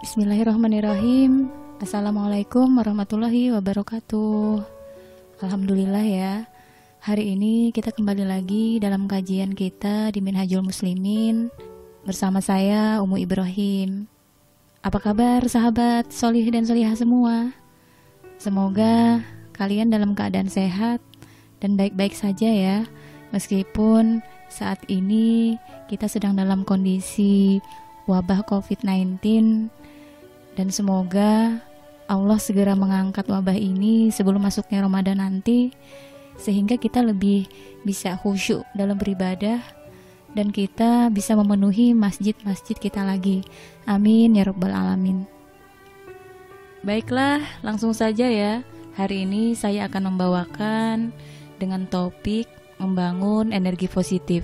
Bismillahirrahmanirrahim. Assalamualaikum warahmatullahi wabarakatuh. Alhamdulillah ya. Hari ini kita kembali lagi dalam kajian kita di Minhajul Muslimin bersama saya Umu Ibrahim. Apa kabar sahabat solih dan solihah semua? Semoga kalian dalam keadaan sehat dan baik-baik saja ya. Meskipun saat ini kita sedang dalam kondisi wabah COVID-19 dan semoga Allah segera mengangkat wabah ini sebelum masuknya Ramadan nanti sehingga kita lebih bisa khusyuk dalam beribadah dan kita bisa memenuhi masjid-masjid kita lagi. Amin ya rabbal alamin. Baiklah, langsung saja ya. Hari ini saya akan membawakan dengan topik membangun energi positif.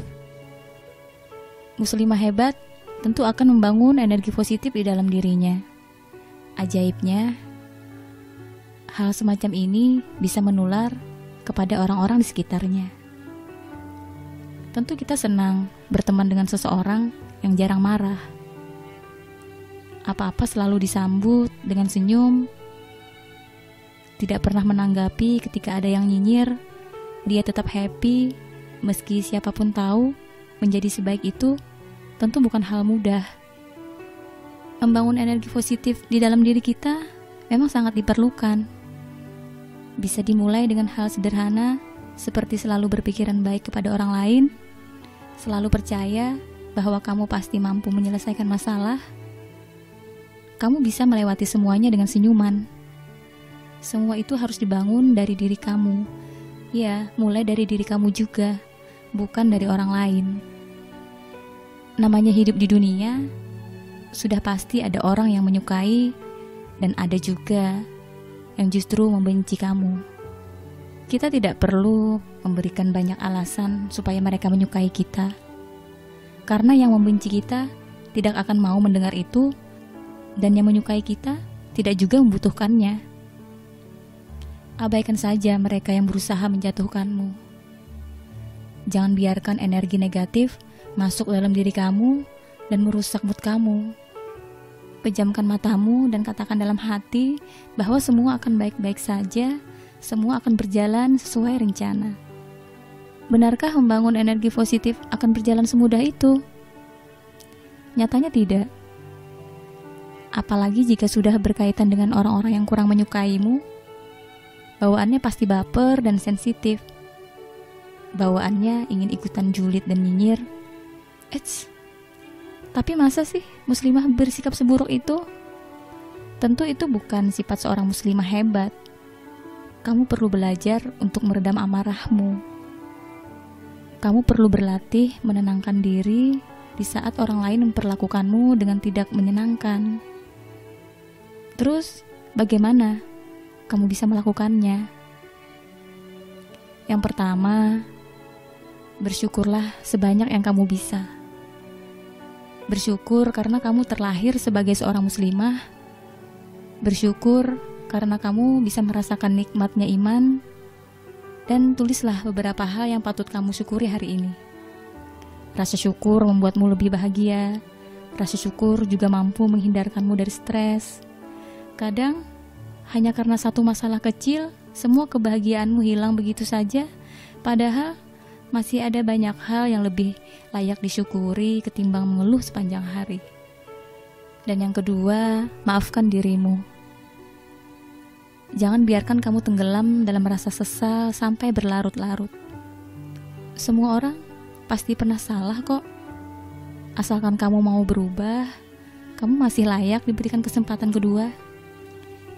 Muslimah hebat tentu akan membangun energi positif di dalam dirinya. Ajaibnya, hal semacam ini bisa menular kepada orang-orang di sekitarnya. Tentu kita senang berteman dengan seseorang yang jarang marah. Apa-apa selalu disambut dengan senyum. Tidak pernah menanggapi ketika ada yang nyinyir. Dia tetap happy meski siapa pun tahu menjadi sebaik itu tentu bukan hal mudah. Membangun energi positif di dalam diri kita memang sangat diperlukan. Bisa dimulai dengan hal sederhana seperti selalu berpikiran baik kepada orang lain, selalu percaya bahwa kamu pasti mampu menyelesaikan masalah. Kamu bisa melewati semuanya dengan senyuman. Semua itu harus dibangun dari diri kamu. Ya, mulai dari diri kamu juga, bukan dari orang lain namanya hidup di dunia, sudah pasti ada orang yang menyukai dan ada juga yang justru membenci kamu. Kita tidak perlu memberikan banyak alasan supaya mereka menyukai kita. Karena yang membenci kita tidak akan mau mendengar itu dan yang menyukai kita tidak juga membutuhkannya. Abaikan saja mereka yang berusaha menjatuhkanmu. Jangan biarkan energi negatif masuk dalam diri kamu dan merusak mood kamu. Pejamkan matamu dan katakan dalam hati bahwa semua akan baik-baik saja, semua akan berjalan sesuai rencana. Benarkah membangun energi positif akan berjalan semudah itu? Nyatanya tidak. Apalagi jika sudah berkaitan dengan orang-orang yang kurang menyukaimu, bawaannya pasti baper dan sensitif. Bawaannya ingin ikutan julid dan nyinyir, Eits, tapi masa sih muslimah bersikap seburuk itu? Tentu itu bukan sifat seorang muslimah hebat. Kamu perlu belajar untuk meredam amarahmu. Kamu perlu berlatih menenangkan diri di saat orang lain memperlakukanmu dengan tidak menyenangkan. Terus, bagaimana kamu bisa melakukannya? Yang pertama, bersyukurlah sebanyak yang kamu bisa. Bersyukur karena kamu terlahir sebagai seorang muslimah. Bersyukur karena kamu bisa merasakan nikmatnya iman. Dan tulislah beberapa hal yang patut kamu syukuri hari ini. Rasa syukur membuatmu lebih bahagia. Rasa syukur juga mampu menghindarkanmu dari stres. Kadang, hanya karena satu masalah kecil, semua kebahagiaanmu hilang begitu saja. Padahal masih ada banyak hal yang lebih layak disyukuri ketimbang mengeluh sepanjang hari. Dan yang kedua, maafkan dirimu. Jangan biarkan kamu tenggelam dalam rasa sesal sampai berlarut-larut. Semua orang pasti pernah salah kok. Asalkan kamu mau berubah, kamu masih layak diberikan kesempatan kedua.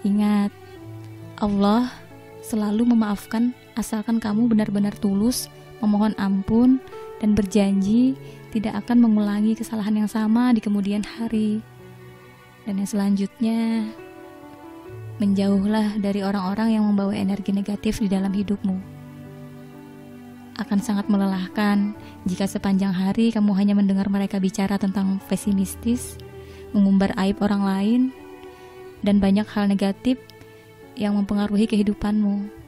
Ingat, Allah selalu memaafkan asalkan kamu benar-benar tulus memohon ampun, dan berjanji tidak akan mengulangi kesalahan yang sama di kemudian hari. Dan yang selanjutnya, menjauhlah dari orang-orang yang membawa energi negatif di dalam hidupmu. Akan sangat melelahkan jika sepanjang hari kamu hanya mendengar mereka bicara tentang pesimistis, mengumbar aib orang lain, dan banyak hal negatif yang mempengaruhi kehidupanmu.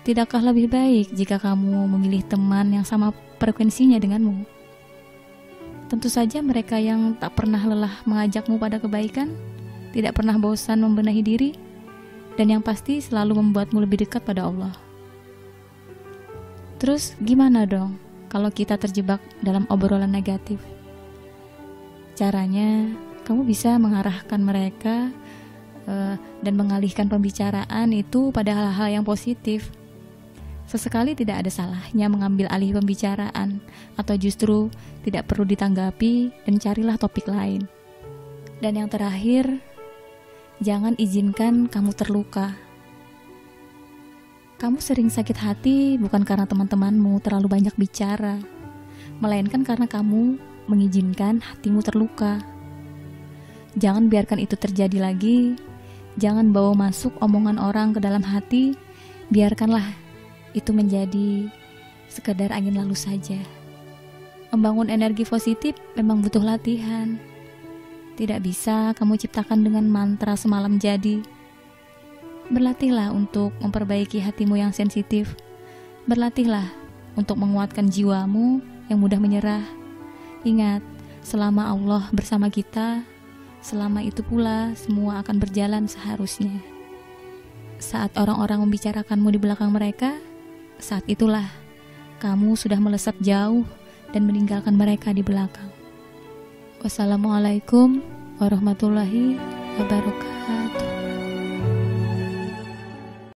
Tidakkah lebih baik jika kamu memilih teman yang sama frekuensinya denganmu? Tentu saja mereka yang tak pernah lelah mengajakmu pada kebaikan, tidak pernah bosan membenahi diri, dan yang pasti selalu membuatmu lebih dekat pada Allah. Terus gimana dong kalau kita terjebak dalam obrolan negatif? Caranya, kamu bisa mengarahkan mereka uh, dan mengalihkan pembicaraan itu pada hal-hal yang positif Sesekali tidak ada salahnya mengambil alih pembicaraan atau justru tidak perlu ditanggapi dan carilah topik lain. Dan yang terakhir, jangan izinkan kamu terluka. Kamu sering sakit hati bukan karena teman-temanmu terlalu banyak bicara, melainkan karena kamu mengizinkan hatimu terluka. Jangan biarkan itu terjadi lagi. Jangan bawa masuk omongan orang ke dalam hati. Biarkanlah itu menjadi sekedar angin lalu saja. Membangun energi positif memang butuh latihan. Tidak bisa kamu ciptakan dengan mantra semalam jadi. Berlatihlah untuk memperbaiki hatimu yang sensitif. Berlatihlah untuk menguatkan jiwamu yang mudah menyerah. Ingat, selama Allah bersama kita, selama itu pula semua akan berjalan seharusnya. Saat orang-orang membicarakanmu di belakang mereka, saat itulah kamu sudah melesat jauh dan meninggalkan mereka di belakang. Wassalamualaikum warahmatullahi wabarakatuh.